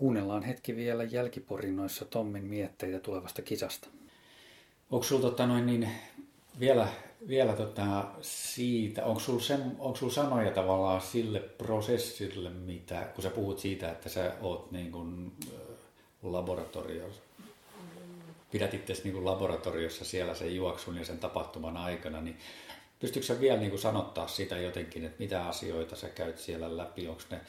Kuunnellaan hetki vielä jälkiporinnoissa Tommin mietteitä tulevasta kisasta. Onko sulla tota noin niin, vielä, vielä tota siitä, onko sulla, sen, onko sulla sanoja tavallaan sille prosessille, mitä, kun sä puhut siitä, että sä oot niin kuin laboratoriossa, pidät itse niin laboratoriossa siellä sen juoksun ja sen tapahtuman aikana, niin pystytkö sä vielä niin kuin sanottaa sitä jotenkin, että mitä asioita sä käyt siellä läpi, onko ne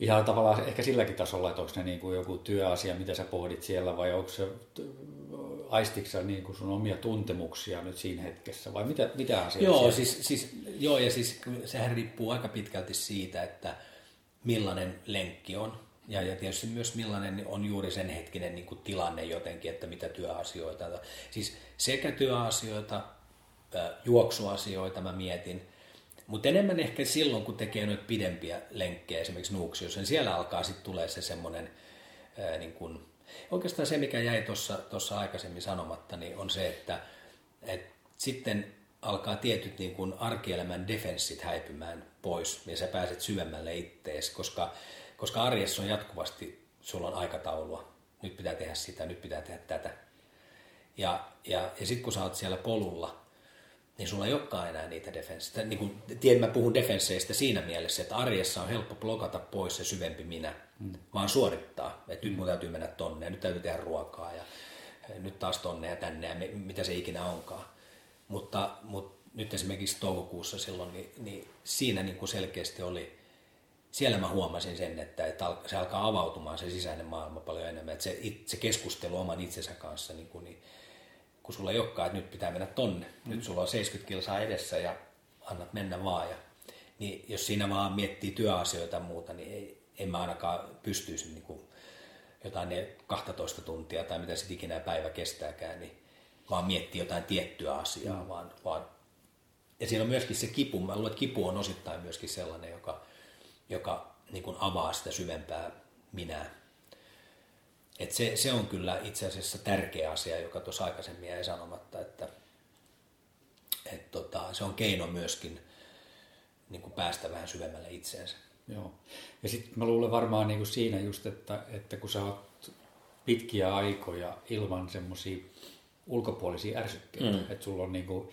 ihan tavallaan ehkä silläkin tasolla, että onko ne niin kuin joku työasia, mitä sä pohdit siellä, vai onko se aistitko niin kuin sun omia tuntemuksia nyt siinä hetkessä, vai mitä, mitä asioita Joo, siis, siis, joo, ja siis sehän riippuu aika pitkälti siitä, että millainen lenkki on, ja, ja tietysti myös millainen on juuri sen hetkinen niin kuin tilanne jotenkin, että mitä työasioita. Siis sekä työasioita, juoksuasioita mä mietin, mutta enemmän ehkä silloin, kun tekee noita pidempiä lenkkejä, esimerkiksi nuuksiossa, niin siellä alkaa sitten tulee se semmoinen, niin kun, oikeastaan se, mikä jäi tuossa aikaisemmin sanomatta, niin on se, että et sitten alkaa tietyt niin kun arkielämän defenssit häipymään pois, ja sä pääset syvemmälle ittees, koska, koska arjessa on jatkuvasti, sulla on aikataulua, nyt pitää tehdä sitä, nyt pitää tehdä tätä. Ja, ja, ja sitten kun sä oot siellä polulla, niin sulla ei olekaan enää niitä defensseistä. Niin kuin, tiedän, mä puhun defensseistä siinä mielessä, että arjessa on helppo blokata pois se syvempi minä, mm. vaan suorittaa. Että nyt mun täytyy mennä tonne ja nyt täytyy tehdä ruokaa ja nyt taas tonne ja tänne ja mitä se ikinä onkaan. Mutta, mutta nyt esimerkiksi toukokuussa silloin, niin, niin siinä niin kuin selkeästi oli, siellä mä huomasin sen, että, että se alkaa avautumaan se sisäinen maailma paljon enemmän. Että se, se keskustelu oman itsensä kanssa niin, kuin, niin kun sulla ei olekaan, että nyt pitää mennä tonne. Mm. Nyt sulla on 70 kilsaa edessä ja annat mennä vaan. Ja, niin jos siinä vaan miettii työasioita ja muuta, niin ei, en mä ainakaan pystyisi niin kuin jotain ne 12 tuntia tai mitä sitten ikinä päivä kestääkään, niin vaan miettii jotain tiettyä asiaa, mm. vaan, vaan ja siinä on myöskin se kipu, mä luulen, että kipu on osittain myöskin sellainen, joka, joka niin kuin avaa sitä syvempää minää. Et se, se on kyllä itse asiassa tärkeä asia, joka tuossa aikaisemmin jäi sanomatta, että et tota, se on keino myöskin niin kuin päästä vähän syvemmälle itseensä. Joo. Ja sitten mä luulen varmaan niin kuin siinä just, että, että kun sä oot pitkiä aikoja ilman semmoisia ulkopuolisia ärsykkeitä, mm. että sulla on niin kuin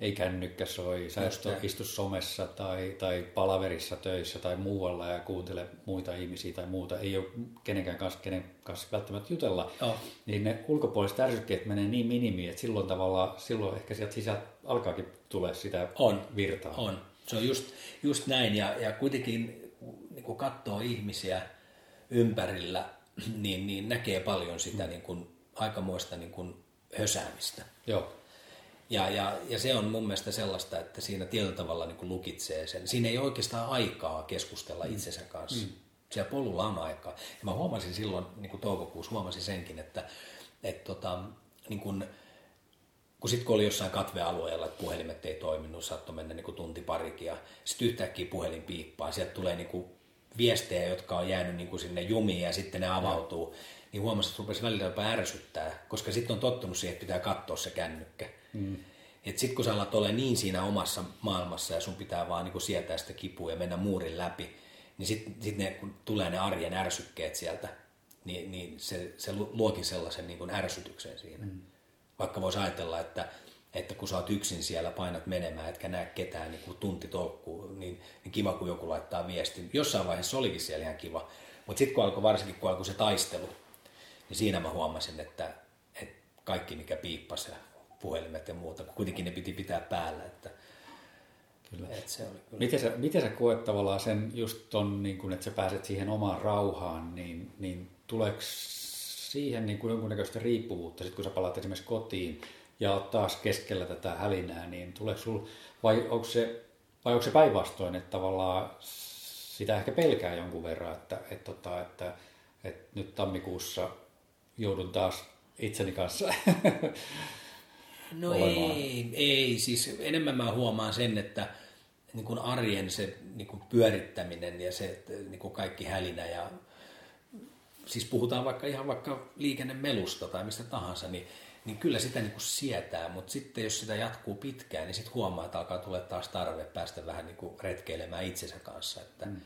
ei kännykkä soi, sä et istu somessa tai, tai palaverissa töissä tai muualla ja kuuntele muita ihmisiä tai muuta, ei ole kenenkään kanssa, kenen kanssa välttämättä jutella, oh. niin ne ulkopuoliset ärsykkeet menee niin minimiin, että silloin tavallaan, silloin ehkä sieltä sisältä alkaakin tulee sitä on, virtaa. On, se on just, just näin ja, ja kuitenkin niin kun katsoo ihmisiä ympärillä, niin, niin näkee paljon sitä mm. niin kuin, aikamoista niin kuin hösäämistä. Joo. Ja, ja, ja se on mun mielestä sellaista, että siinä tietyllä tavalla niin kuin lukitsee sen. Siinä ei oikeastaan aikaa keskustella mm. itsensä kanssa. Mm. Siellä polulla on aikaa. Ja mä huomasin silloin, niin kuin toukokuussa, huomasin senkin, että, että tota, niin kuin, kun sitten kun oli jossain katvealueella, että puhelimet ei toiminut, saattoi mennä niin kuin tunti parikin ja sitten yhtäkkiä puhelin piippaa. Sieltä tulee niin kuin viestejä, jotka on jäänyt niin kuin sinne jumiin ja sitten ne avautuu. Ja. Niin huomasin, että rupesi välillä jopa ärsyttää, koska sitten on tottunut siihen, että pitää katsoa se kännykkä. Mm. Että sit kun sä alat olla niin siinä omassa maailmassa ja sun pitää vaan niin sietää sitä kipua ja mennä muurin läpi, niin sitten sit ne, kun tulee ne arjen ärsykkeet sieltä, niin, niin se, se luokin sellaisen niin kuin ärsytyksen siinä. Mm. Vaikka voisi ajatella, että, että kun sä oot yksin siellä, painat menemään, etkä näe ketään niin kuin tunti tolkkuu, niin, niin kiva kun joku laittaa viestin. Jossain vaiheessa olikin siellä ihan kiva, mutta sitten kun alkoi varsinkin kun alkoi se taistelu, niin siinä mä huomasin, että, että kaikki mikä piippasi puhelimet ja muuta, kun kuitenkin ne piti pitää päällä. Että, kyllä. Että se oli kyllä. Miten, sä, miten sä koet tavallaan sen just ton, niin kun, että sä pääset siihen omaan rauhaan, niin, niin tuleeko siihen niin kuin jonkunnäköistä riippuvuutta, sit kun sä palaat esimerkiksi kotiin ja oot taas keskellä tätä hälinää, niin tuleeko sul, vai onko se, vai onko se päinvastoin, että tavallaan sitä ehkä pelkää jonkun verran, että, että, että, tota, että, että nyt tammikuussa joudun taas itseni kanssa No ei, ei, siis enemmän mä huomaan sen, että niin kuin arjen se niin kuin pyörittäminen ja se niin kuin kaikki hälinä ja siis puhutaan vaikka ihan vaikka liikennemelusta tai mistä tahansa, niin, niin kyllä sitä niin kuin sietää, mutta sitten jos sitä jatkuu pitkään, niin sitten huomaa, että alkaa tulla taas tarve päästä vähän niin kuin retkeilemään itsensä kanssa, että mm.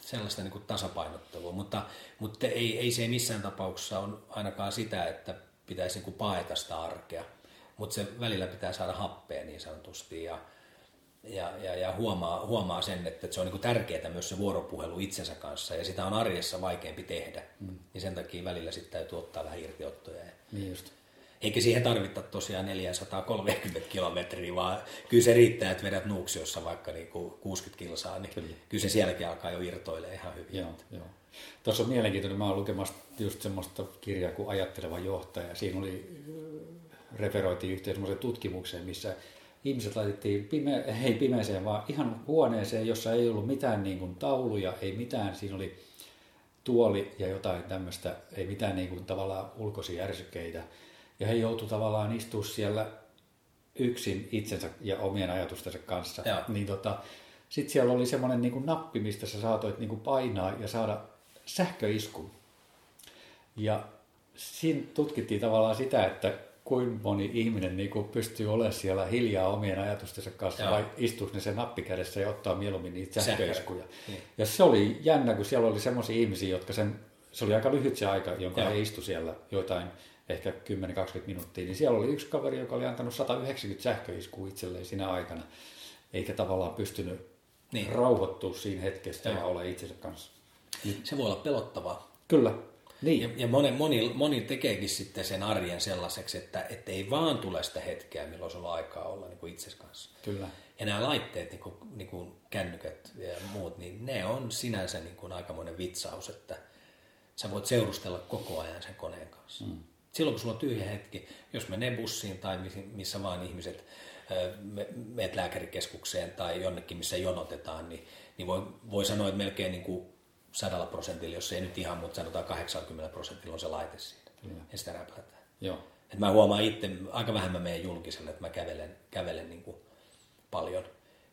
sellaista niin kuin tasapainottelua, mutta, mutta ei, ei se missään tapauksessa on ainakaan sitä, että pitäisi niin kuin paeta sitä arkea, mutta se välillä pitää saada happea niin sanotusti ja, ja, ja, ja huomaa, huomaa sen, että se on niin tärkeää myös se vuoropuhelu itsensä kanssa ja sitä on arjessa vaikeampi tehdä, mm. niin sen takia välillä sitten täytyy ottaa vähän irtiottoja. Niin just. Eikä siihen tarvita tosiaan 430 kilometriä, vaan kyllä se riittää, että vedät Nuuksiossa vaikka niin kuin 60 kilsaa, niin kyllä. kyllä se sielläkin alkaa jo irtoilee ihan hyvin. Joo, joo. Tuossa on mielenkiintoinen, mä oon lukemassa just semmoista kirjaa kuin Ajatteleva johtaja. Siinä oli, referoitiin yhteen semmoiseen tutkimukseen, missä ihmiset laitettiin pime, ei pimeeseen, vaan ihan huoneeseen, jossa ei ollut mitään niin kuin tauluja, ei mitään, siinä oli tuoli ja jotain tämmöistä, ei mitään niin kuin tavallaan ulkoisia ärsykkeitä. Ja he joutuivat tavallaan istua siellä yksin itsensä ja omien ajatustensa kanssa. Joo. Niin tota, sitten siellä oli semmoinen niin kuin nappi, mistä sä saatoit niin kuin painaa ja saada sähköiskun. Ja siinä tutkittiin tavallaan sitä, että kuinka moni ihminen niin kuin pystyy olemaan siellä hiljaa omien ajatustensa kanssa, Joo. vai istuisi ne se nappi kädessä ja ottaa mieluummin niitä Sähkö- sähköiskuja. Niin. Ja se oli jännä, kun siellä oli semmoisia ihmisiä, jotka sen, se oli aika lyhyt se aika, jonka Joo. he istu siellä jotain ehkä 10-20 minuuttia, niin siellä oli yksi kaveri, joka oli antanut 190 sähköiskua itselleen siinä aikana, eikä tavallaan pystynyt Niin. rauhoittua siinä hetkessä ja olla itsensä kanssa. Se voi olla pelottavaa. Kyllä, niin. Ja, ja moni, moni, moni tekeekin sitten sen arjen sellaiseksi, että, ei vaan tule sitä hetkeä, milloin sulla on aikaa olla niin kuin itsesi kanssa. Kyllä. Ja nämä laitteet, niin kuin, niin kuin kännykät ja muut, niin ne on sinänsä niin kuin aikamoinen vitsaus, että sä voit seurustella koko ajan sen koneen kanssa. Mm. Silloin kun sulla on tyhjä hetki, jos menee bussiin tai missä- vaan ihmiset, meet lääkärikeskukseen tai jonnekin, missä jonotetaan, niin, niin voi, voi sanoa, että melkein niin kuin sadalla prosentilla, jos ei nyt ihan, mutta sanotaan 80 prosentilla on se laite siinä. Kyllä. Ja sitä räplätään. Joo. Et mä huomaan itse, aika vähän mä menen julkiselle, että mä kävelen, kävelen niin kuin paljon,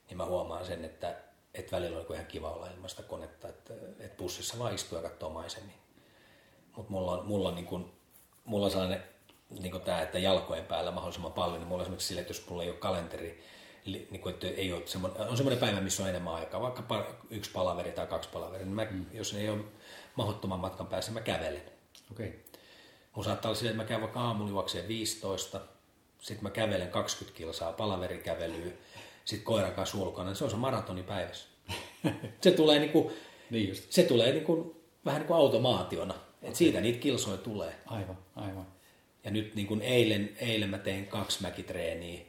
niin mä huomaan sen, että, että välillä on niin kuin ihan kiva olla ilman sitä konetta, että, että bussissa vaan istuu ja katsoo maisemia. Mutta mulla on, mulla on, niin kuin, mulla on sellainen niin kuin tämä, että jalkojen päällä mahdollisimman paljon, niin mulla on esimerkiksi sille, että jos mulla ei ole kalenteri, niin kuin, että ei ole semmoinen, on semmoinen päivä, missä on enemmän aikaa, vaikka yksi palaveri tai kaksi palaveria, niin mä, mm. jos ei ole mahdottoman matkan päässä, mä kävelen. Okei. Okay. Mun saattaa olla silleen, että mä käyn vaikka aamulla juokseen 15, sitten mä kävelen 20 kilsaa palaverikävelyä, sitten koiran kanssa ulkona, niin se on se maratoni päivässä. Se tulee, niinku, Niin just. se tulee niinku, vähän niin kuin automaationa, että siitä niitä kilsoja tulee. Aivan, aivan. Ja nyt niin kuin eilen, eilen mä tein kaksi mäkitreeniä.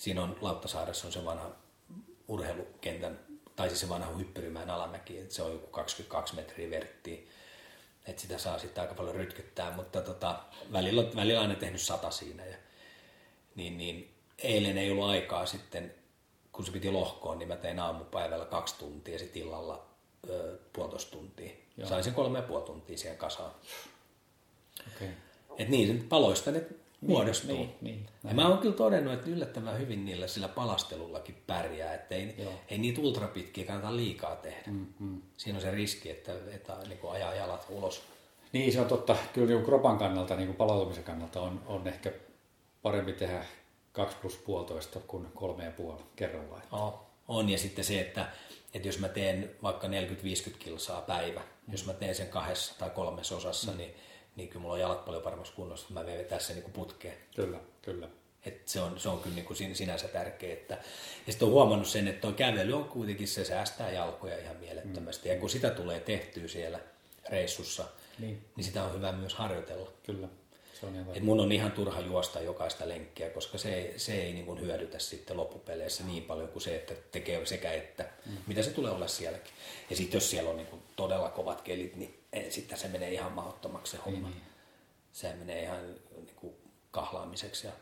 Siinä on Lauttasaaressa on se vanha urheilukentän, tai siis se vanha hyppyrimään alamäki, että se on joku 22 metriä verttiä. Että sitä saa sitten aika paljon rytkyttää, mutta tota, välillä, välillä aina tehnyt sata siinä. Ja, niin, niin eilen ei ollut aikaa sitten, kun se piti lohkoon, niin mä tein aamupäivällä kaksi tuntia ja sitten illalla ö, puolitoista tuntia. Joo. Sain sen kolme ja puoli tuntia siihen kasaan. Okay. Et niin, paloista ne muodostuu. niin, niin, ja mä oon kyllä todennut, että yllättävän hyvin niillä sillä palastelullakin pärjää, että ei, Joo. ei niitä ultrapitkiä kannata liikaa tehdä. Mm, mm. Siinä on se riski, että, että niin kuin ajaa jalat ulos. Niin, se on totta. Kyllä niin kropan kannalta, niin kuin palautumisen kannalta on, on ehkä parempi tehdä 2 plus puolitoista kuin kolme ja puoli kerrallaan. No, on, ja sitten se, että, että jos mä teen vaikka 40-50 kilsaa päivä, mm. jos mä teen sen kahdessa tai kolmessa osassa, mm. niin, niin kyllä mulla on jalat paljon paremmassa kunnossa, että mä vetää sen niin putkeen. Kyllä, kyllä. Et se, on, se on kyllä niin kuin sin- sinänsä tärkeä. Että, ja sitten on huomannut sen, että tuo kävely on kuitenkin, se säästää jalkoja ihan mielettömästi. Mm. Ja kun sitä tulee tehtyä siellä reissussa, Niin. niin sitä on hyvä myös harjoitella. Kyllä. Se on ihan Et mun on ihan turha juosta jokaista lenkkiä, koska se, ei- se ei niin kuin hyödytä sitten loppupeleissä niin paljon kuin se, että tekee sekä että, mm. mitä se tulee olla sielläkin. Ja sitten jos siellä on niin kuin todella kovat kelit, niin sitten se menee ihan mahdottomaksi se homma. Niin, niin. Se menee ihan niin kuin kahlaamiseksi ja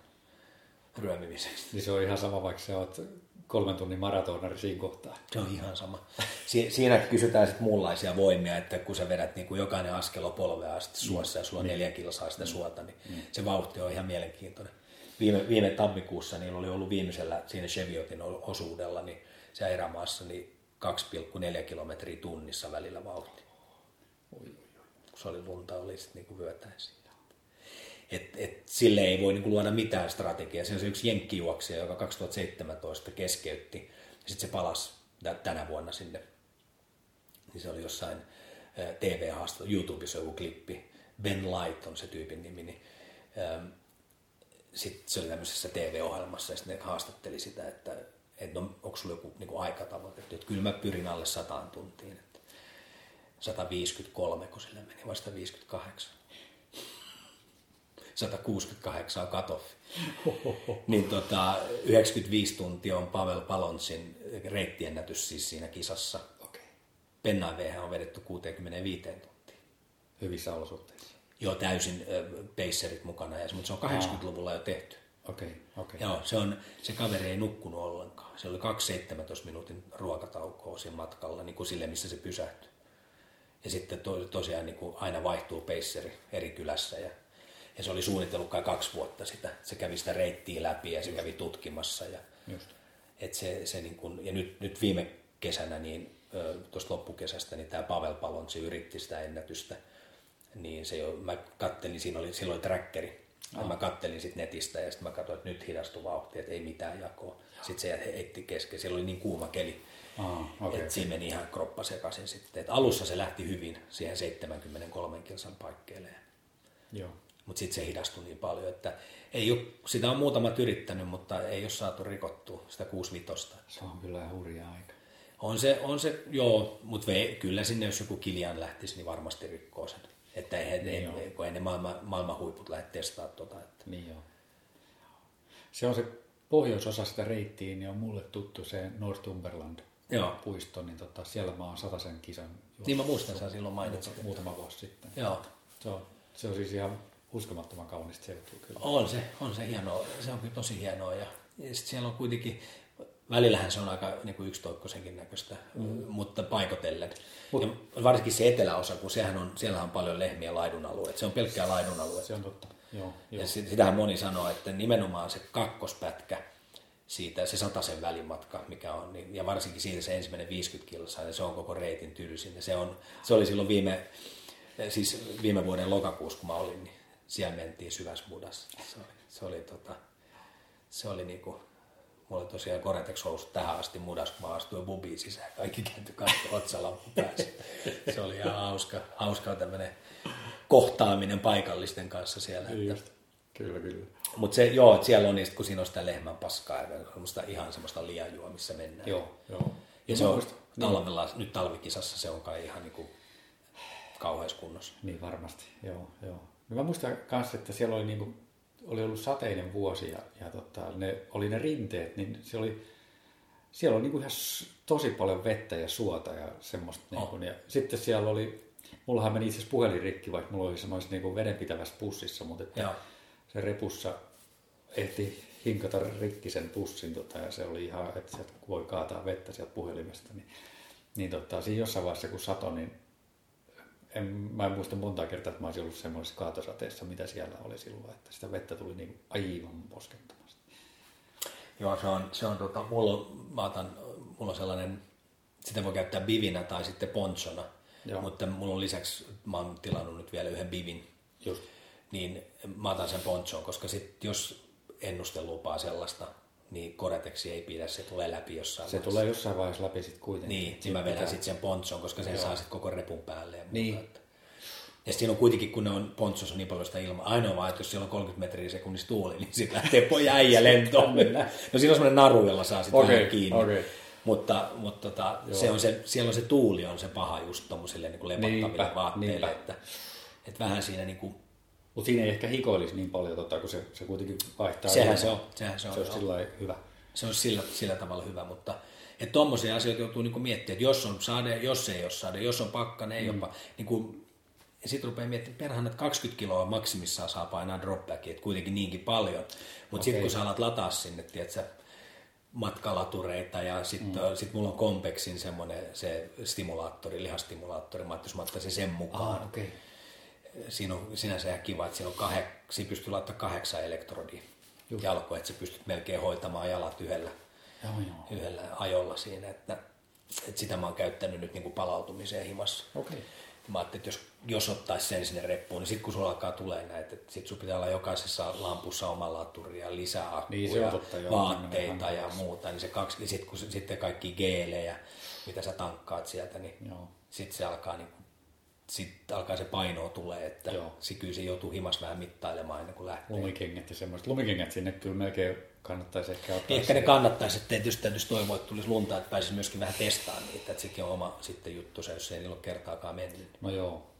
ryömimiseksi. Niin se on ihan sama, vaikka sä oot kolmen tunnin maratonari siinä kohtaa. Se on ihan sama. Si- siinä kysytään sitten muunlaisia voimia, että kun sä vedät niin kuin jokainen askel on polvea asti suossa ja sulla on neljä kilsaa sitä suota, niin se vauhti on ihan mielenkiintoinen. Viime, viime tammikuussa niillä oli ollut viimeisellä siinä Cheviotin osuudella, niin se erämaassa niin 2,4 kilometriä tunnissa välillä vauhti. Kun se oli lunta, oli sitten niin vyötäen siinä. Et, et, sille ei voi niinku luoda mitään strategiaa. Se on se yksi jenkkijuoksija, joka 2017 keskeytti. Ja sitten se palasi tä- tänä vuonna sinne niin se oli jossain TV-haastattelussa, YouTubessa joku klippi, Ben Light on se tyypin nimi, niin sitten se oli tämmöisessä TV-ohjelmassa ja sitten ne haastatteli sitä, että, että no, onko sulla joku niin aikatavoite, että kyllä mä pyrin alle sataan tuntiin, että 153, kun sillä meni vasta 58. 168 on cut Niin tota, 95 tuntia on Pavel Palonsin reittiennätys siis siinä kisassa. Okay. Pennain on vedetty 65 tuntiin. Hyvissä olosuhteissa. Joo, täysin äh, pacerit mukana, mutta se on 80-luvulla jo tehty. Okei, okay, okei. Okay. Joo, se, on, se kaveri ei nukkunut ollenkaan. Se oli 2-17 minuutin ruokataukoa siinä matkalla, niin kuin sille, missä se pysähtyi. Ja sitten to, tosiaan niin kuin aina vaihtuu paceri eri kylässä ja ja se oli suunnitellut kai kaksi vuotta sitä. Se kävi sitä reittiä läpi ja se kävi tutkimassa. Ja, Just. Et se, se niin kun, ja nyt, nyt viime kesänä, niin tuosta loppukesästä, niin tämä Pavel Palonsi yritti sitä ennätystä. Niin se jo, mä kattelin, siinä oli, silloin trackeri. Ja mä kattelin sitten netistä ja sitten mä katsoin, että nyt hidastui vauhti, että ei mitään jakoa. Sitten se heitti kesken, siellä oli niin kuuma keli. Ah, okay, että siinä meni ihan kroppa sekaisin sitten. Et alussa se lähti hyvin siihen 73 kilsan paikkeelle. Joo mutta sitten se hidastui niin paljon, että ei ole, sitä on muutamat yrittänyt, mutta ei ole saatu rikottua sitä 65. Se on kyllä hurja aika. On se, on se joo, mutta kyllä sinne jos joku Kilian lähtisi, niin varmasti rikkoo sen. Että ei, niin ei, kun ei ne maailman, maailman huiput lähde testaamaan tuota. Että. Niin joo. Se on se pohjoisosa sitä reittiä, niin on mulle tuttu se Northumberland Joo. puisto, niin tota, siellä mä oon sen kisan. Niin mä muistan, sä silloin mainitsit. Muutama vuosi sitten. Joo. Se on, se on siis ihan uskomattoman kaunista seutua kyllä. On se, on se hienoa. Se on kyllä tosi hienoa. Ja, ja sit siellä on kuitenkin, välillähän se on aika niin kuin yksitoikkoisenkin näköistä, mm. mutta paikotellen. Mut, ja varsinkin se eteläosa, kun sehän on, siellä on paljon lehmiä laidunalue. Se on pelkkää laidunalue. Se on totta. Joo, joo. Ja sitähän moni sanoo, että nimenomaan se kakkospätkä, siitä se sen välimatka, mikä on, niin, ja varsinkin siitä se ensimmäinen 50 kilsaa, niin se on koko reitin tylsin. Ja se, on, se oli silloin viime, siis viime vuoden lokakuussa, kun mä olin, niin siellä mentiin syvässä mudassa. Se oli, se oli, tota, se oli niinku, mulla oli tosiaan Koretex housut tähän asti mudas, kun mä astuin bubiin sisään. Kaikki kääntyi katto otsalampu päässä. Se oli ihan hauska, hauska tämmöinen kohtaaminen paikallisten kanssa siellä. Just. Kyllä, kyllä. Mutta se, joo, siellä on niistä, kun siinä on sitä lehmän paskaa ja semmoista, ihan semmoista liajua, missä mennään. Joo, joo. Ja se on, talvella, niin. nyt talvikisassa se on kai ihan niinku kauheassa kunnossa. Niin varmasti, joo, joo. No mä muistan myös, että siellä oli, niinku, oli ollut sateinen vuosi ja, ja tota, ne, oli ne rinteet, niin se oli, siellä oli niinku ihan tosi paljon vettä ja suota ja semmoista. Oh. Niinku, ja sitten siellä oli, mullahan meni itse asiassa puhelin rikki, vaikka mulla oli semmoisessa niinku vedenpitävässä pussissa, mutta että Joo. se repussa ehti hinkata rikki sen pussin tota, ja se oli ihan, että sieltä voi kaataa vettä sieltä puhelimesta. Niin, niin tota, siinä jossain vaiheessa kun sato, niin en, mä en muista monta kertaa, että mä olisin ollut semmoisessa kaatosateessa, mitä siellä oli silloin, että sitä vettä tuli niin aivan poskettomasti. Joo, se on, se on tota, mulla, mä otan, mulla on sellainen, sitä voi käyttää bivinä tai sitten ponchona, Joo. mutta mulla on lisäksi, mä oon tilannut nyt vielä yhden bivin, Just. niin mä otan sen ponchon, koska sit, jos ennuste lupaa sellaista, niin Koreteksi ei pidä, se tulee läpi jossain Se vaiheessa. tulee jossain vaiheessa läpi sitten kuitenkin. Niin, niin mä vedän sitten sen ponchon, koska sen Joo. saa sitten koko repun päälle. Ja niin. Muuta. Ja siinä on kuitenkin, kun ne on ponchossa niin paljon sitä ilmaa, ainoa vaan, että jos siellä on 30 metriä sekunnissa tuuli, niin sitten lähtee pojä äijä lentoon. no siinä on semmoinen naru, jolla saa sitten okay, kiinni. Okay. Mutta, mutta tota, se on se, siellä on se tuuli on se paha just tuommoiselle niin lepattaville niinpä, vaatteille, niinpä. Että, että vähän siinä niin kuin, mutta siinä ei ehkä hikoilisi niin paljon, tota, kun se, se kuitenkin vaihtaa. Sehän se on. Sehän se on, se on sillä hyvä se on sillä, sillä tavalla hyvä, mutta että tuommoisia asioita joutuu niin miettimään, että jos on sade, jos ei ole sade, jos on pakka, ei mm. jopa, niin kuin, ja sitten rupeaa miettimään, perhän, että 20 kiloa maksimissaan saa painaa dropbackia, että kuitenkin niinkin paljon, mutta okay. sitten kun sä alat lataa sinne, tiedätkö, matkalatureita ja sitten mm. sit mulla on Compexin semmoinen se stimulaattori, lihastimulaattori, mä jos mä ottaisin sen mukaan. Ah, okay. Siinä on sinänsä ihan kiva, että siinä, on kahek, siinä pystyy laittamaan kahdeksan elektrodia Just. jalko, että sä pystyt melkein hoitamaan jalat yhdellä, joo, joo. yhdellä ajolla siinä, että, että sitä mä oon käyttänyt nyt niin kuin palautumiseen himassa. Okay. Mä ajattelin, että jos, jos ottaisi sen sinne reppuun, niin sitten kun sulla alkaa tulee näitä, että sit sun pitää olla jokaisessa lampussa oma laturi ja lisää akkuja, niin, totta, joo, vaatteita ja muuta, niin se kaksi, niin sitten kun sitten kaikki geelejä, mitä sä tankkaat sieltä, niin sitten se alkaa niin sitten alkaa se painoa tulee, että Joo. se kyllä se joutuu himas vähän mittailemaan ennen kuin lähtee. Lumikengät ja semmoiset. Lumikengät sinne kyllä melkein kannattaisi ehkä ottaa. Ehkä ne kannattaisi, että tietysti täytyisi toivoa, että tulisi lunta, että pääsisi myöskin vähän testaamaan niitä, että sekin on oma sitten juttu se, jos ei niillä ole kertaakaan mennyt. No joo.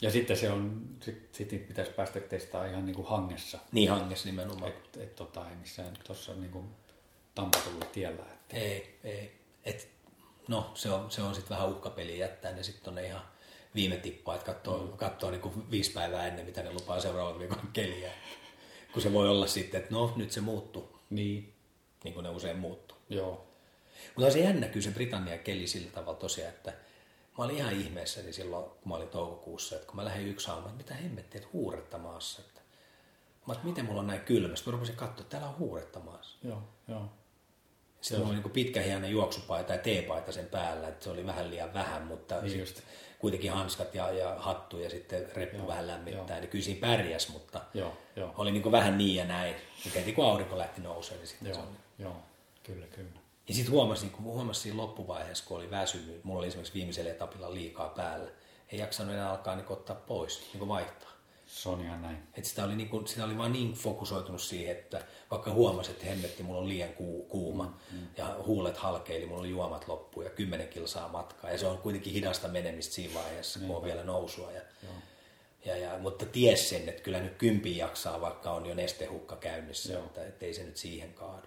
Ja sitten se on, sit, sit pitäisi päästä testaamaan ihan niin kuin hangessa. Niin hanges nimenomaan. Et, et tota, ei missään tuossa niin kuin tampatulla tiellä. Et, Ei, ei. Et, no, se on, se on sitten vähän uhkapeli jättää ne sitten tonne ihan viime tippaan, että katsoo, mm. katsoo niinku viisi päivää ennen, mitä ne lupaa seuraavan viikon keliä. Kun se voi olla sitten, että no, nyt se muuttuu, niin, niin kuin ne usein muuttuu. joo. Mutta se jännä kyllä se Britannian keli sillä tavalla tosiaan, että mä olin ihan ihmeessäni silloin, kun mä olin toukokuussa, että kun mä lähdin yksi aamu, että mitä hemmettiä, että huuretta maassa. Että, mä että miten mulla on näin kylmä. Sitten mä rupesin katsoa, että täällä on huuretta maassa. Joo, joo. Sitten oli niin pitkähiäinen juoksupaita ja teepaita sen päällä, että se oli vähän liian vähän, mutta Niin sit just. Kuitenkin hanskat ja, ja hattu ja sitten reppu Joo, vähän lämmittää, joo. niin kyllä siinä pärjäs, mutta Joo, joo. oli niin vähän niin ja näin. Mutta heti kun aurinko lähti nousemaan, niin sitten se Joo, on joo. Kyllä, kyllä. ja sitten huomasin, kun huomasin siinä loppuvaiheessa, kun oli väsynyt, mulla oli esimerkiksi viimeisellä etapilla liikaa päällä, ei jaksanut enää alkaa niin ottaa pois, niin vaihtaa. Se on ihan näin. Et sitä, oli niin kuin, sitä oli vaan niin fokusoitunut siihen, että vaikka huomasi, että hemmetti, mulla on liian ku, kuuma mm, mm. ja huulet halkeili, mulla oli juomat loppu ja kymmenen kilsaa matkaa. Ja se on kuitenkin hidasta menemistä siinä vaiheessa, kun on vielä nousua. Ja, ja, ja, mutta ties sen, että kyllä nyt kympi jaksaa, vaikka on jo nestehukka käynnissä, Joo. että, että ei se nyt siihen kaadu.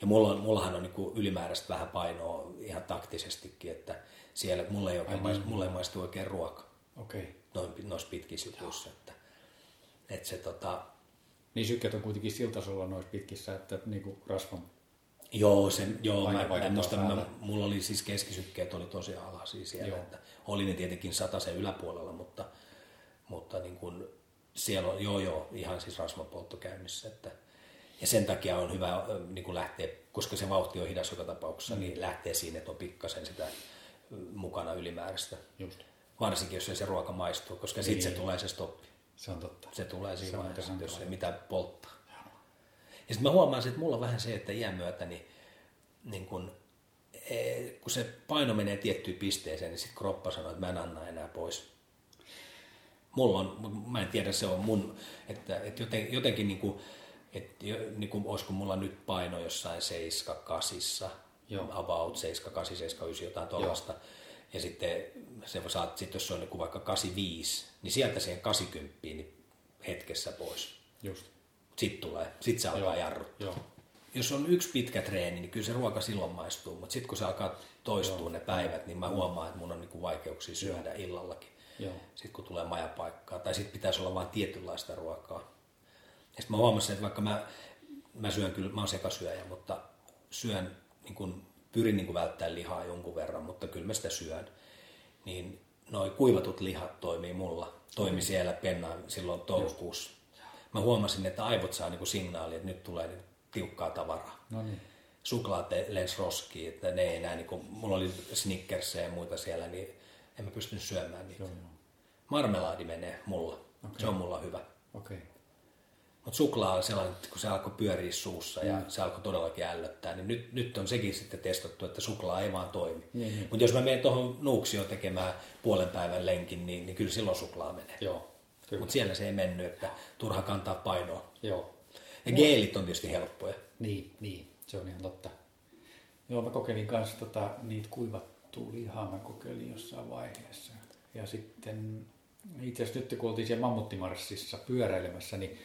Ja mulla on, mullahan on niin ylimääräistä vähän painoa ihan taktisestikin, että siellä mulle ei, oikein maistu, mulle ei maistu oikein ruoka Okei. Okay. noin, noissa pitkissä jutuissa. Että, että se tota, Niin sykkeet on kuitenkin sillä tasolla noissa pitkissä, että niin kuin rasvan Joo, sen, joo mä, vaikuttaa musta, mä, mulla oli siis keskisykkeet oli tosi alhaisia siellä, Joo. että oli ne tietenkin sen yläpuolella, mutta, mutta niin kuin siellä on, joo joo, ihan siis rasvapoltto käynnissä, että, ja sen takia on hyvä niin kuin lähteä, koska se vauhti on hidas joka tapauksessa, mm. niin lähtee siinä, että on pikkasen sitä mukana ylimääräistä. just. Varsinkin, jos ei se ruoka maistuu, koska sitten se tulee se stoppi. Se on totta. Se tulee Se siinä on vaiheessa, jos ei mitään polttaa. Ja sitten mä huomaan, että mulla on vähän se, että iän myötä, niin, niin kun, eh, kun se paino menee tiettyyn pisteeseen, niin sitten kroppa sanoo, että mä en anna enää pois. Mulla on, mä en tiedä, se on mun, että, että joten, jotenkin niin kuin, että niin kuin, olisiko mulla nyt paino jossain 7-8, Joo. about 7-8, 7-9, jotain tuollaista. Ja sitten se saat, sit jos se on niin kuin vaikka 85, niin sieltä siihen 80 niin hetkessä pois. Just. Sitten tulee, sitten se alkaa jarruttaa. Joo. Jos on yksi pitkä treeni, niin kyllä se ruoka silloin maistuu, mutta sitten kun se alkaa toistua Joo. ne päivät, niin mä huomaan, että mun on niinku vaikeuksia syödä illallakin. Joo. Sitten kun tulee majapaikkaa, tai sitten pitäisi olla vain tietynlaista ruokaa. Ja sitten mä huomasin, että vaikka mä, mä syön kyllä, mä oon sekasyöjä, mutta syön, niin kun, pyrin niin välttämään lihaa jonkun verran, mutta kyllä mä sitä syön. Niin noi kuivatut lihat toimii mulla. Toimi siellä pennaan silloin toukokuussa. Mä huomasin, että aivot saa niin signaali, että nyt tulee niin tiukkaa tavaraa No niin. suklaat lens roskiin, että ne ei enää, niin kuin, mulla oli snickersejä ja muita siellä, niin en mä pystynyt syömään niitä. Joo, joo. Marmelaadi menee mulla, okay. se on mulla hyvä. Okay. Mutta suklaa on sellainen, että kun se alkoi pyöriä suussa ja se alkoi todellakin ällöttää, niin nyt, nyt on sekin sitten testattu, että suklaa ei vaan toimi. Niin, niin. Mutta jos mä menen tuohon Nuuksioon tekemään puolen päivän lenkin, niin, niin kyllä silloin suklaa menee. Joo. Mutta siellä se ei mennyt, että turha kantaa painoa. Joo. Ja geelit on tietysti helppoja. Niin, niin, se on ihan totta. Joo, mä kokeilin kanssa tota, niitä kuivattua lihaa, mä kokeilin jossain vaiheessa. Ja sitten itse asiassa nyt kun oltiin siellä Mammuttimarssissa pyöräilemässä, niin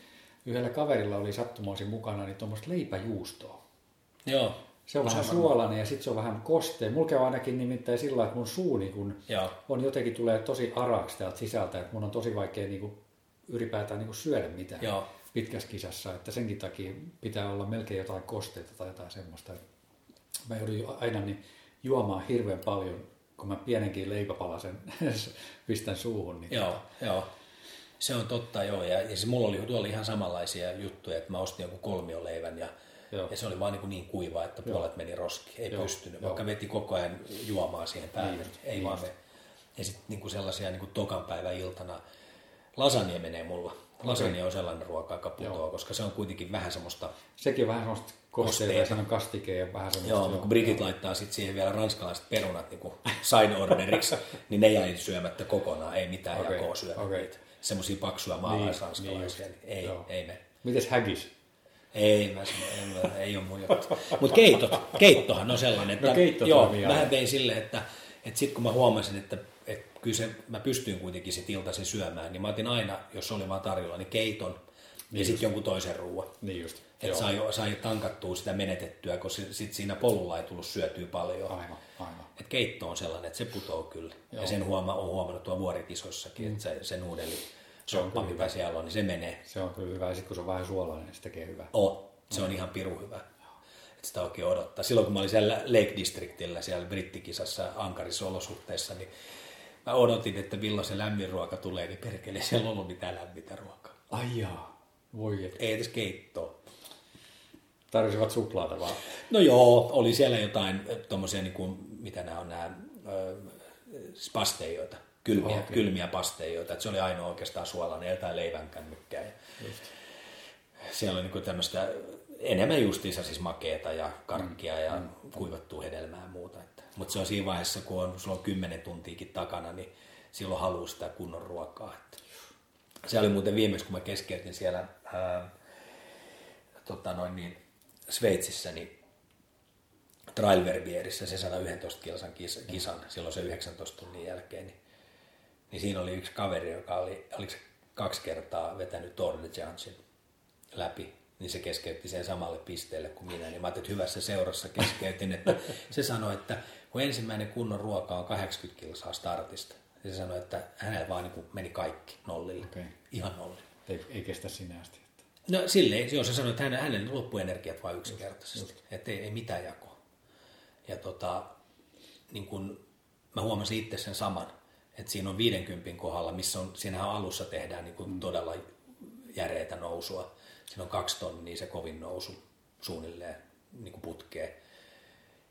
yhdellä kaverilla oli sattumoisin mukana niin tuommoista leipäjuustoa. Joo. Se on vähän suolainen ja sitten se on vähän kosteen. Mulla käy ainakin nimittäin sillä että mun suu niin kun Joo. on jotenkin tulee tosi araksi täältä sisältä, että mun on tosi vaikea niin kuin ylipäätään niin kuin syödä mitään Joo. pitkässä kisassa, että senkin takia pitää olla melkein jotain kosteita tai jotain semmoista. Mä joudun jo aina niin juomaan hirveän paljon, kun mä pienenkin leipäpalasen pistän suuhun. Niin Joo, joo. Se on totta, joo. Ja, ja se mulla oli, tuolla oli ihan samanlaisia juttuja, että mä ostin jonkun kolmioleivän ja, Joo. ja se oli vaan niin, kuin niin kuiva, että puolet meni roskiin. Ei Joo, pystynyt, joo. vaikka veti koko ajan juomaan siihen päälle. Niin ei niin vaan me. Ja sitten niin kuin sellaisia niin kuin tokan päivän iltana, lasagne menee mulla. Lasagne on sellainen ruoka, joka putoaa, koska se on kuitenkin vähän semmoista... Sekin on vähän semmoista kosteita ja sellainen kastike ja vähän semmoista... Joo, kun Brigit laittaa sitten siihen vielä ranskalaiset perunat niin kuin side orderiksi, niin ne jäi syömättä kokonaan, ei mitään okay, jakoa syödä okay. niitä. Semmoisia paksuja maalaisranskalaisia, niin, niin, ei, Joo. ei me. Mites hägis? Ei, mä sanon, ei, ei ole mun juttu. Mutta keitot, keittohan on sellainen, että no joo, mä tein silleen, että, että sitten kun mä huomasin, että, että kyllä se, mä pystyin kuitenkin sit iltaisin syömään, niin mä otin aina, jos oli vaan tarjolla, niin keiton niin ja sitten jonkun toisen ruoan. Niin just. Että sai, sai tankattua sitä menetettyä, kun sitten siinä polulla ei tullut syötyä paljon. Aivan, aivan. Et keitto on sellainen, että se putoo kyllä. Joo. Ja sen huoma, on huomannut tuo vuorikisossakin, mm. että se, se nuudeli se soppa, on mitä siellä on, niin se menee. Se on kyllä hyvä, ja sitten kun se on vähän suolainen, niin se tekee hyvää. On, se on ihan piru hyvä. Että sitä oikein odottaa. Silloin kun mä olin siellä Lake Districtillä, siellä brittikisassa ankarissa olosuhteissa, niin mä odotin, että milloin se lämmin ruoka tulee, niin perkele, siellä on ollut mitään lämmintä ruokaa. Ai jaa. Voi et. Ei edes keittoa. Tarvisivat suklaata vaan. No joo, oli siellä jotain tuommoisia, niin kuin, mitä nämä on nämä äh, pasteijoita, kylmiä, okay. kylmiä pasteijoita. Että se oli ainoa oikeastaan suolainen, jotain leivänkännykää. Siellä oli niin tämmöistä enemmän justiinsa siis makeeta ja karkkia mm. ja mm. kuivattua hedelmää ja muuta. Mutta se on siinä vaiheessa, kun on, sulla on kymmenen tuntiikin takana, niin silloin haluaa sitä kunnon ruokaa. Että se oli muuten viimeksi, kun mä keskeytin siellä ää, tota noin niin, Sveitsissä, niin Trailverbierissä se 111 kilsan kis, kisan silloin se 19 tunnin jälkeen, niin, niin siinä oli yksi kaveri, joka oli, oliko kaksi kertaa vetänyt Tour de Jansin läpi, niin se keskeytti sen samalle pisteelle kuin minä. Niin mä ajattelin, että hyvässä seurassa keskeytin, että se sanoi, että kun ensimmäinen kunnon ruoka on 80 kilsaa startista, niin se sanoi, että hänellä vaan niin meni kaikki nollille, okay. ihan nollille. Ei, ei kestä sinä asti. No silleen, joo, se sanoi, että hänen loppuenergiat vain yksinkertaisesti, just. että ei, ei mitään jakoa. Ja tota, niin kun, mä huomasin itse sen saman, että siinä on 50 kohdalla, missä on, siinähän alussa tehdään niin mm. todella järeitä nousua. Siinä on kaksi tonnia se kovin nousu suunnilleen niin putkeen.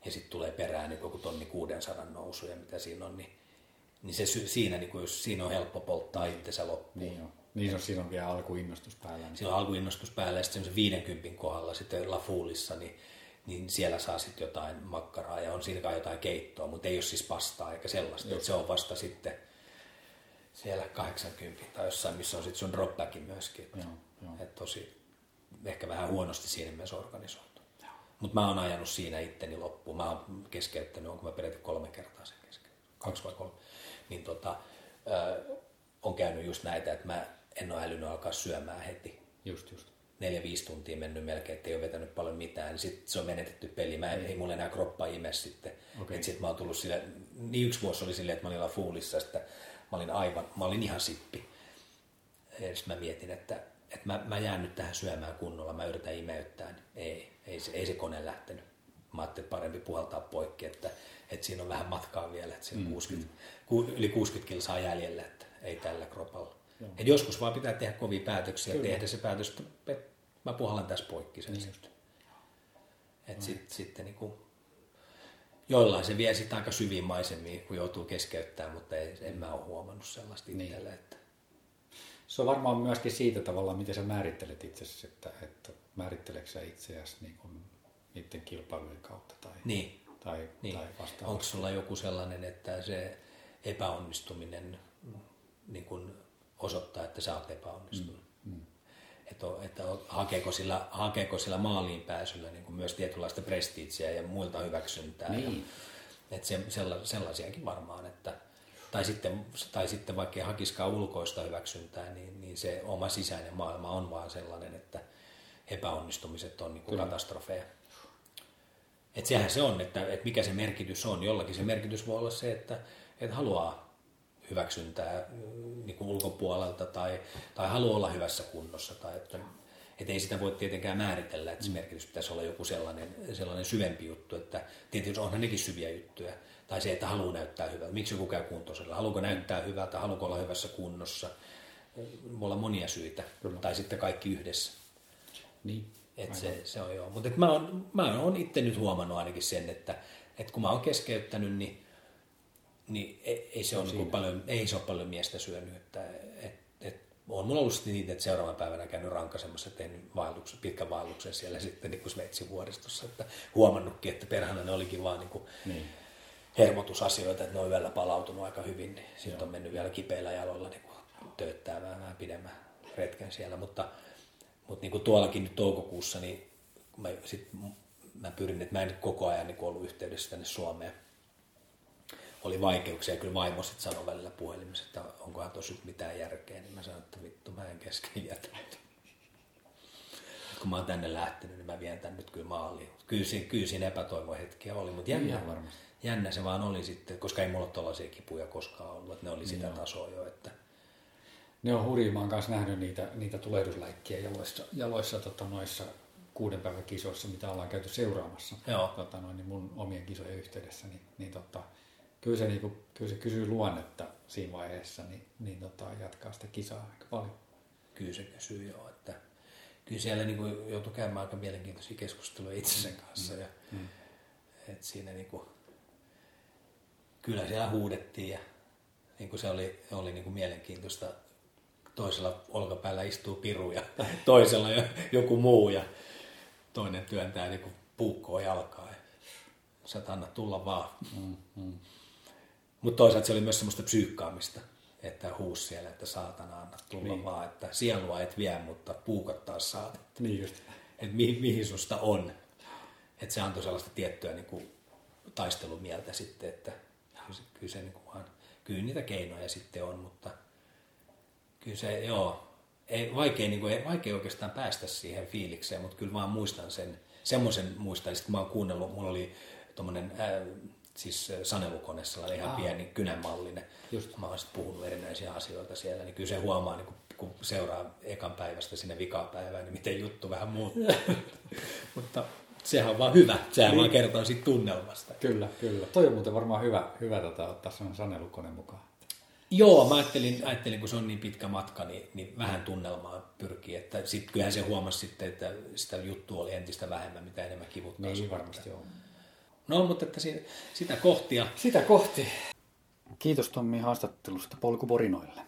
Ja sitten tulee perään niin joku tonni 600 nousu ja mitä siinä on, niin, niin se, siinä, niin jos siinä on helppo polttaa itsensä loppuun. Niin on. Niin on, siinä on vielä alkuinnostus päällä. Niin. Siinä on alkuinnostus päällä ja sitten se 50 kohdalla sitten La Foolissa, niin, niin siellä saa sitten jotain makkaraa ja on siinä kai jotain keittoa, mutta ei ole siis pastaa eikä sellaista. Että se on vasta sitten siellä 80 tai jossain, missä on sitten sun dropbackin myöskin. Että, joo, joo. että tosi ehkä vähän huonosti siinä mielessä organisoitu. Mutta mä oon ajanut siinä itteni loppuun. Mä oon keskeyttänyt, onko mä peräti kolme kertaa sen kesken. Kaksi vai kolme. Niin tota, äh, on käynyt just näitä, että mä en ole älynyt alkaa syömään heti. Just, just. Neljä-viisi tuntia mennyt melkein, ettei ole vetänyt paljon mitään. Niin sitten se on menetetty peli. Mä en, ei mulle enää kroppa ime sitten. Okay. Sitten mä oon tullut sille, niin yksi vuosi oli silleen, että mä olin fuulissa, että mä olin aivan, mä olin ihan sippi. Ja mä mietin, että, että mä, mä jään nyt tähän syömään kunnolla, mä yritän imeyttää. Niin ei, ei, se, ei se kone lähtenyt. Mä ajattelin, parempi puhaltaa poikki, että, että siinä on vähän matkaa vielä, että siinä mm, 60, mm. yli 60 kilsaa jäljellä, että ei tällä kropalla. Et joskus vaan pitää tehdä kovia päätöksiä Kyllä. tehdä se päätös, että mä puhallan tässä poikki sen niin just. Et no. sit, sitten niin kuin, joillain se vie sitten aika syviin maisemiin, kun joutuu keskeyttämään, mutta ei, en mä ole huomannut sellaista niin. Että... Se on varmaan myöskin siitä tavalla, miten sä määrittelet itsesi, että, että määritteleekö sä itseäsi niin kuin niiden kilpailujen kautta tai, niin. tai, niin. tai vastaavasti. Onko sulla joku sellainen, että se epäonnistuminen niin kuin osoittaa, että sä oot epäonnistunut. Mm. Mm. Että, että hakeeko, sillä, hakeeko sillä maaliin pääsyllä niin kuin myös tietynlaista prestiitsiä ja muilta hyväksyntää. Niin. Ja, että se, sella, sellaisiakin varmaan, että tai sitten, tai sitten vaikka ei hakiskaan ulkoista hyväksyntää, niin, niin se oma sisäinen maailma on vaan sellainen, että epäonnistumiset on niin kuin katastrofeja. Että sehän se on, että, että mikä se merkitys on. Jollakin se merkitys voi olla se, että, että haluaa hyväksyntää mm, niin kuin ulkopuolelta tai, tai haluaa olla hyvässä kunnossa. Tai että, et ei sitä voi tietenkään määritellä, että se mm. merkitys pitäisi olla joku sellainen, sellainen syvempi juttu, että tietysti onhan nekin syviä juttuja. Tai se, että haluaa näyttää hyvältä. Miksi joku käy kuntoisella? Haluaako näyttää hyvältä? Haluaako olla hyvässä kunnossa? Voi olla monia syitä. Kyllä. Tai sitten kaikki yhdessä. Niin. Et se, se on joo. Mutta mä oon, mä oon itse nyt huomannut ainakin sen, että, että kun mä oon keskeyttänyt, niin niin ei, ei se, ole niin paljon, ei se ole paljon miestä syönyt. Että, et, et, on mulla ollut niin, että seuraavana päivänä käynyt rankasemassa ja tehnyt vaelluksen, pitkän vaelluksen siellä sitten niin Sveitsin vuoristossa, että huomannutkin, että perhana ne olikin vaan niin kuin niin. hermotusasioita, että ne on yöllä palautunut aika hyvin, niin sitten on mennyt vielä kipeillä jaloilla niin kuin tööttää vähän, vähän pidemmän retken siellä, mutta, mutta niin kuin tuollakin nyt toukokuussa, niin mä, sit, mä pyrin, että mä en nyt koko ajan niin ollut yhteydessä tänne Suomeen, oli vaikeuksia. Kyllä vaimo sitten sanoi välillä puhelimessa, että onkohan tosi mitään järkeä, niin mä sanoin, että vittu mä en kesken jätä. kun mä oon tänne lähtenyt, niin mä vien tän nyt kyllä maaliin. Kyllä siinä, kyllä siinä epätoivohetkiä oli, mutta jännä, jännä se vaan oli sitten, koska ei mulla ole tollaisia kipuja koskaan ollut, että ne oli sitä Joo. tasoa jo. Että... Ne on hurjia, mä oon kanssa nähnyt niitä, niitä tulehdusläikkiä jaloissa, jaloissa tota, noissa kuuden päivän kisoissa, mitä ollaan käyty seuraamassa Joo. Tota, noin, niin mun omien kisojen yhteydessä, niin, niin tota, kyllä se, niin kuin, kyllä se kysyy luonnetta siinä vaiheessa, niin, niin tota, jatkaa sitä kisaa aika paljon. Kyllä se kysyy joo, että kyllä siellä niin kuin joutui käymään aika mielenkiintoisia keskusteluja itsensä mm. kanssa. Ja, mm. et siinä niin kuin, kyllä siellä huudettiin ja niin kuin se oli, oli niin kuin mielenkiintoista. Toisella olkapäällä istuu piru ja toisella joku muu ja toinen työntää niin kuin puukkoa jalkaa. Ja sä anna tulla vaan. Mm, mm. Mutta toisaalta se oli myös semmoista psyykkaamista, että huus siellä, että saatana anna tulla niin. vaan, että sielua et vie, mutta puukat taas saat. Niin just. Että mihin, mihin susta on. Että se antoi sellaista tiettyä niin kuin, taistelumieltä sitten, että kyllä se, kyllä, se niin kuin vaan, kyllä niitä keinoja sitten on, mutta kyllä se, joo, ei, vaikea, niin kuin, vaikea oikeastaan päästä siihen fiilikseen, mutta kyllä vaan muistan sen, semmoisen muistan, kun mä oon kuunnellut, mulla oli tuommoinen siis sanelukone, sellainen ihan Aa. pieni kynänmallinen. Just. Mä oon sitten puhunut erinäisiä asioita siellä, niin kyllä se huomaa, niin kun, kun seuraa ekan päivästä sinne vikapäivään, niin miten juttu vähän muuttuu. Mutta sehän on vaan hyvä, sehän niin. vaan kertoo siitä tunnelmasta. Kyllä, kyllä. Toi on muuten varmaan hyvä, hyvä tota, ottaa sellainen sanelukone mukaan. Joo, mä ajattelin, ajattelin, kun se on niin pitkä matka, niin, niin vähän tunnelmaa pyrkii. Että sit, kyllähän se huomasi sitten, että sitä juttua oli entistä vähemmän, mitä enemmän kivuttaa. Niin, varmasti joo. No, mutta että sitä kohtia. Sitä kohti. Kiitos Tommi haastattelusta polkuporinoille.